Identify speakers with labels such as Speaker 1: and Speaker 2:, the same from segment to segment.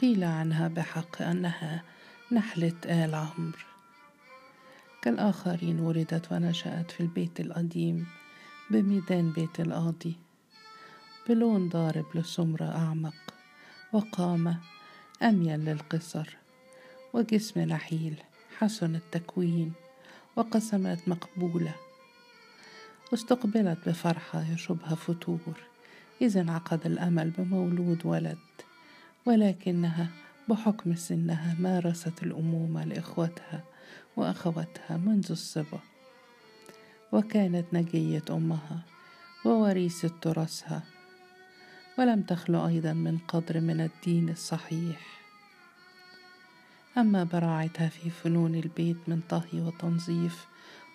Speaker 1: قيل عنها بحق أنها نحلة آل عمرو. كالآخرين ولدت ونشأت في البيت القديم بميدان بيت القاضي بلون ضارب للسمرة أعمق وقامة أميل للقصر وجسم نحيل حسن التكوين وقسمات مقبولة استقبلت بفرحة يشبها فتور. إذا انعقد الأمل بمولود ولد. ولكنها بحكم سنها مارست الأمومة لإخوتها وأخواتها منذ الصبا وكانت نجية أمها ووريثة تراثها ولم تخلو أيضا من قدر من الدين الصحيح. أما براعتها في فنون البيت من طهي وتنظيف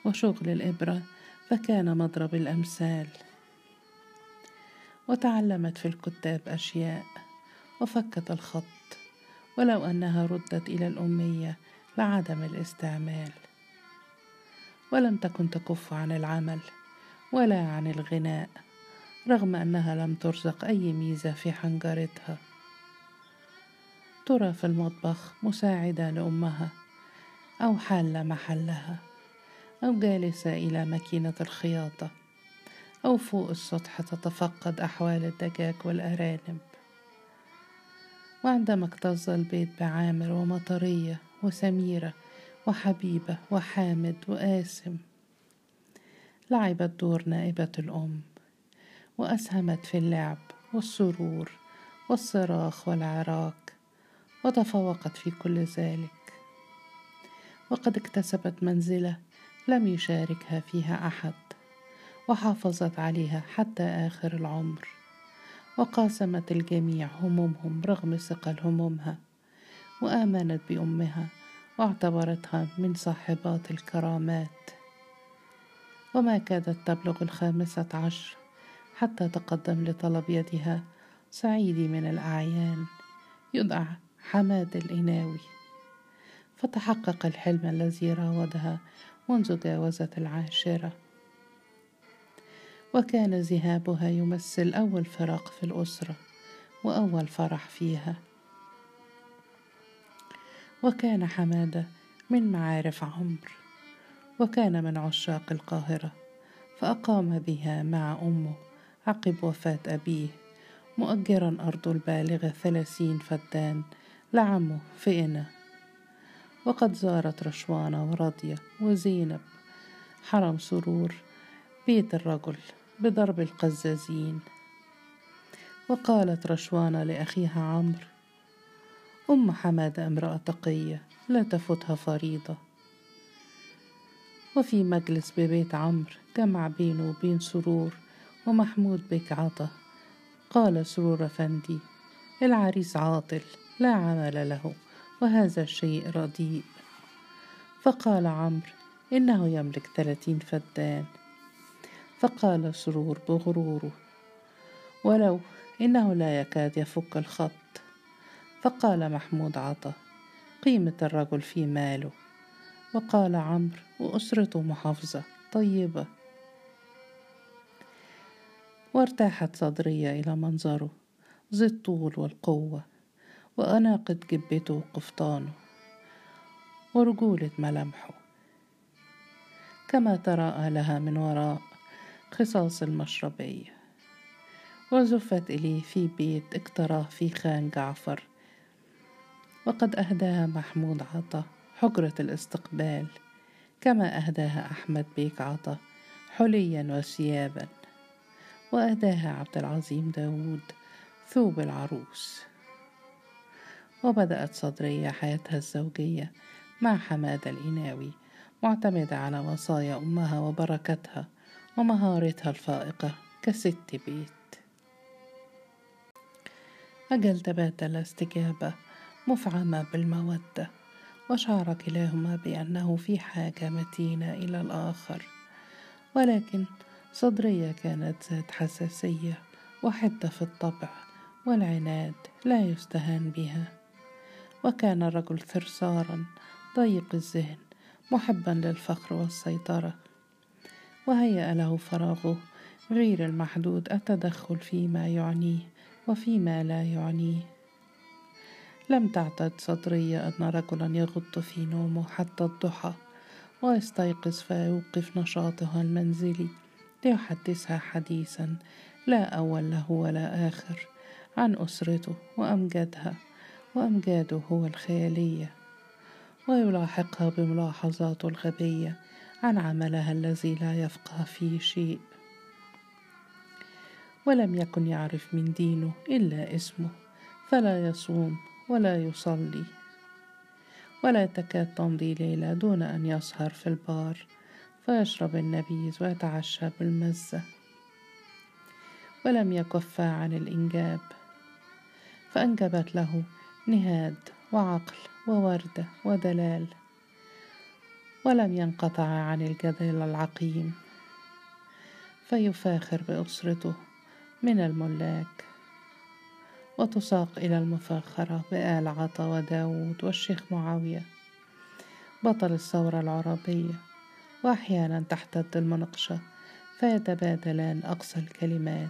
Speaker 1: وشغل الإبرة فكان مضرب الأمثال. وتعلمت في الكتاب أشياء وفكت الخط. ولو أنها ردت إلى الأمية لعدم الاستعمال. ولم تكن تكف عن العمل ولا عن الغناء رغم أنها لم ترزق أي ميزة في حنجرتها. ترى في المطبخ مساعدة لأمها أو حالة محلها أو جالسة إلى ماكينة الخياطة أو فوق السطح تتفقد أحوال الدجاج والأرانب. وعندما اكتظ البيت بعامر ومطرية وسميرة وحبيبة وحامد وقاسم لعبت دور نائبة الأم وأسهمت في اللعب والسرور والصراخ والعراك وتفوقت في كل ذلك. وقد اكتسبت منزلة لم يشاركها فيها أحد وحافظت عليها حتى آخر العمر. وقاسمت الجميع همومهم رغم ثقل همومها وآمنت بأمها واعتبرتها من صاحبات الكرامات. وما كادت تبلغ الخامسة عشر حتى تقدم لطلب يدها سعيدي من الأعيان يدعى حماد الإناوي. فتحقق الحلم الذي راودها منذ جاوزت العاشرة. وكان ذهابها يمثل أول فراق في الأسرة وأول فرح فيها. وكان حمادة من معارف عمرو وكان من عشاق القاهرة فأقام بها مع أمه عقب وفاة أبيه مؤجرا أرضه البالغة ثلاثين فدان لعمه فئنة وقد زارت رشوانة ورضية وزينب حرم سرور بيت الرجل. بضرب القزازين. وقالت رشوانة لأخيها عمرو أم حمادة امرأة تقية لا تفوتها فريضة. وفي مجلس ببيت عمرو جمع بينه وبين سرور ومحمود بك عطا. قال سرور أفندي العريس عاطل لا عمل له وهذا الشيء رديء. فقال عمرو إنه يملك ثلاثين فدان. فقال سرور بغروره ولو إنه لا يكاد يفك الخط. فقال محمود عطا قيمة الرجل في ماله. وقال عمرو وأسرته محافظة طيبة. وارتاحت صدرية إلى منظره ذي الطول والقوة وأناقة جبته وقفطانه ورجولة ملامحه. كما تراءى لها من وراء خصاص المشربية وزفت إليه في بيت اقتراه في خان جعفر. وقد أهداها محمود عطا حجرة الاستقبال كما أهداها أحمد بيك عطا حليا وثيابا. وأهداها عبد العظيم داود ثوب العروس. وبدأت صدرية حياتها الزوجية مع حمادة الإناوي معتمدة على وصايا أمها وبركتها. ومهارتها الفائقة كست بيت. أجل تبات الاستجابة مفعمة بالمودة وشعر كلاهما بأنه في حاجة متينة إلى الآخر. ولكن صدرية كانت ذات حساسية وحدة في الطبع والعناد لا يستهان بها. وكان الرجل ثرثارا ضيق الذهن محبا للفخر والسيطرة. وهيأ له فراغه غير المحدود التدخل فيما يعنيه وفيما لا يعنيه. لم تعتد صدرية أن رجلا يغط في نومه حتى الضحى ويستيقظ فيوقف نشاطها المنزلي ليحدثها حديثا لا أول له ولا آخر عن أسرته وأمجادها وأمجاده هو الخيالية ويلاحقها بملاحظاته الغبية عن عملها الذي لا يفقه فيه شيء. ولم يكن يعرف من دينه إلا اسمه فلا يصوم ولا يصلي. ولا تكاد تمضي ليلة دون أن يسهر في البار فيشرب النبيذ ويتعشى بالمزة. ولم يكف عن الإنجاب فأنجبت له نهاد وعقل ووردة ودلال. ولم ينقطع عن الجدل العقيم فيفاخر بأسرته من الملاك وتساق إلى المفاخرة بآل عطا وداود والشيخ معاوية. بطل الثورة العربية وأحيانا تحتد المناقشة فيتبادلان أقصى الكلمات.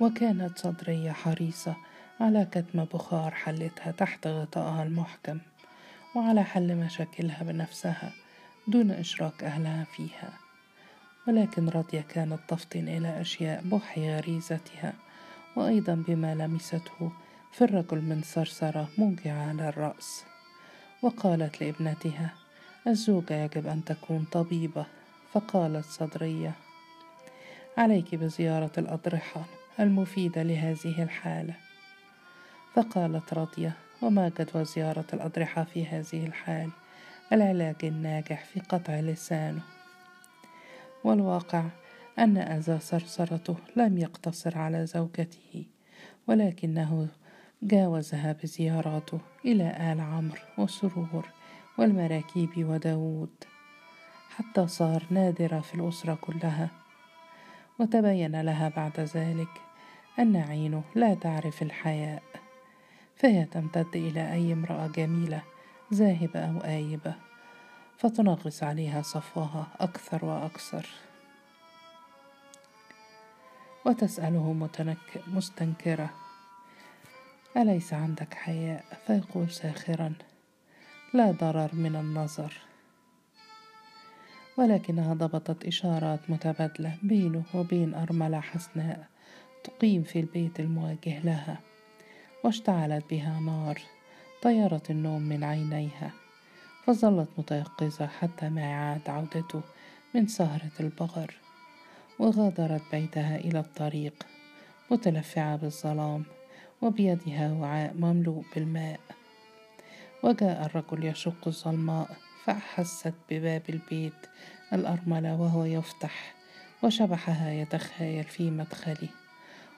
Speaker 1: وكانت صدرية حريصة على كتم بخار حلتها تحت غطائها المحكم. وعلى حل مشاكلها بنفسها دون إشراك أهلها فيها. ولكن راضية كانت تفطن إلى أشياء بحي غريزتها وأيضا بما لمسته في الرجل من ثرثرة موجعة على الرأس. وقالت لابنتها الزوجة يجب أن تكون طبيبة. فقالت صدرية عليك بزيارة الأضرحة المفيدة لهذه الحالة. فقالت راضية وما جدوى زيارة الأضرحة في هذه الحال العلاج الناجح في قطع لسانه. والواقع أن أذى صرصرته لم يقتصر على زوجته ولكنه جاوزها بزياراته إلى آل عمرو وسرور والمراكيب وداود. حتى صار نادرة في الأسرة كلها. وتبين لها بعد ذلك أن عينه لا تعرف الحياء. فهي تمتد إلى أي امرأة جميلة ذاهبة أو آيبة فتنغص عليها صفوها أكثر وأكثر. وتسأله متنك مستنكرة أليس عندك حياء؟ فيقول ساخرا لا ضرر من النظر. ولكنها ضبطت إشارات متبادلة بينه وبين أرملة حسناء تقيم في البيت المواجه لها. واشتعلت بها نار طيرت النوم من عينيها فظلت متيقظة حتى ما عاد عودته من سهرة البغر وغادرت بيتها إلى الطريق متلفعة بالظلام وبيدها وعاء مملوء بالماء. وجاء الرجل يشق الظلماء فأحست بباب البيت الأرملة وهو يفتح وشبحها يتخايل في مدخله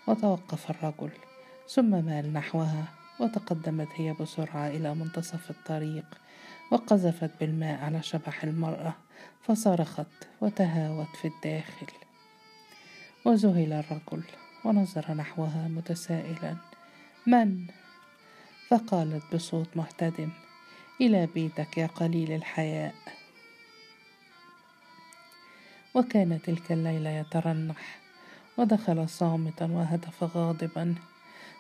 Speaker 1: وتوقف الرجل. ثم مال نحوها وتقدمت هي بسرعة إلى منتصف الطريق وقذفت بالماء على شبح المرأة فصرخت وتهاوت في الداخل. وذهل الرجل ونظر نحوها متسائلا. من؟ فقالت بصوت محتدم إلى بيتك يا قليل الحياء. وكان تلك الليلة يترنح ودخل صامتا وهدف غاضبا.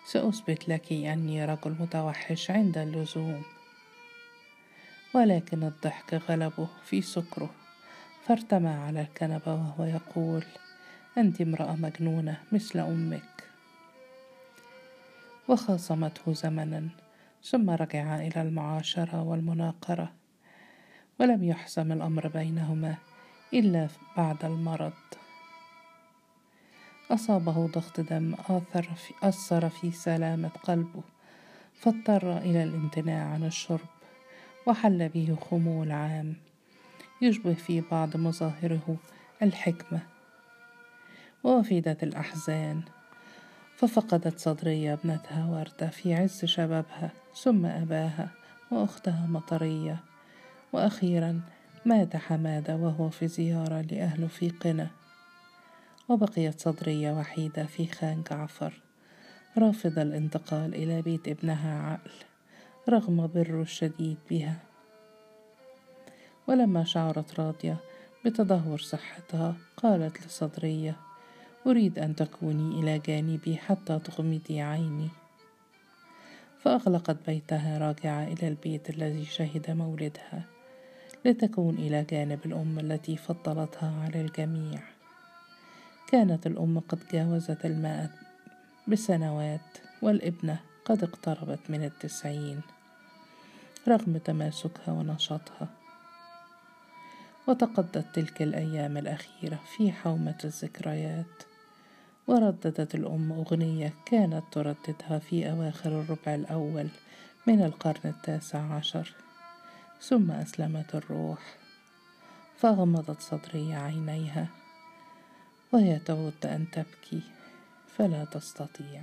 Speaker 1: سأثبت لك أني رجل متوحش عند اللزوم. ولكن الضحك غلبه في سكره فارتمى على الكنبة وهو يقول أنت امرأة مجنونة مثل أمك. وخاصمته زمنا ثم رجعا إلى المعاشرة والمناقرة ولم يحسم الأمر بينهما إلا بعد المرض. أصابه ضغط دم آثر في أثر في سلامة قلبه فاضطر إلى الامتناع عن الشرب وحل به خمول عام. يشبه في بعض مظاهره الحكمة. ووفيدت الأحزان ففقدت صدرية ابنتها وردة في عز شبابها ثم أباها وأختها مطرية. وأخيرا مات حمادة وهو في زيارة لأهله في قنا. وبقيت صدرية وحيدة في خان جعفر رافضة الانتقال إلى بيت ابنها عقل رغم بره الشديد بها. ولما شعرت راضية بتدهور صحتها قالت لصدرية أريد أن تكوني إلى جانبي حتى تغمضي عيني. فأغلقت بيتها راجعة إلى البيت الذي شهد مولدها لتكون إلى جانب الأم التي فضلتها على الجميع. كانت الأم قد جاوزت المائة بسنوات والابنة قد اقتربت من التسعين رغم تماسكها ونشاطها. وتقضت تلك الأيام الأخيرة في حومة الذكريات. ورددت الأم أغنية كانت ترددها في أواخر الربع الأول من القرن التاسع عشر. ثم أسلمت الروح فغمضت صدري عينيها. وهي تود أن تبكي فلا تستطيع.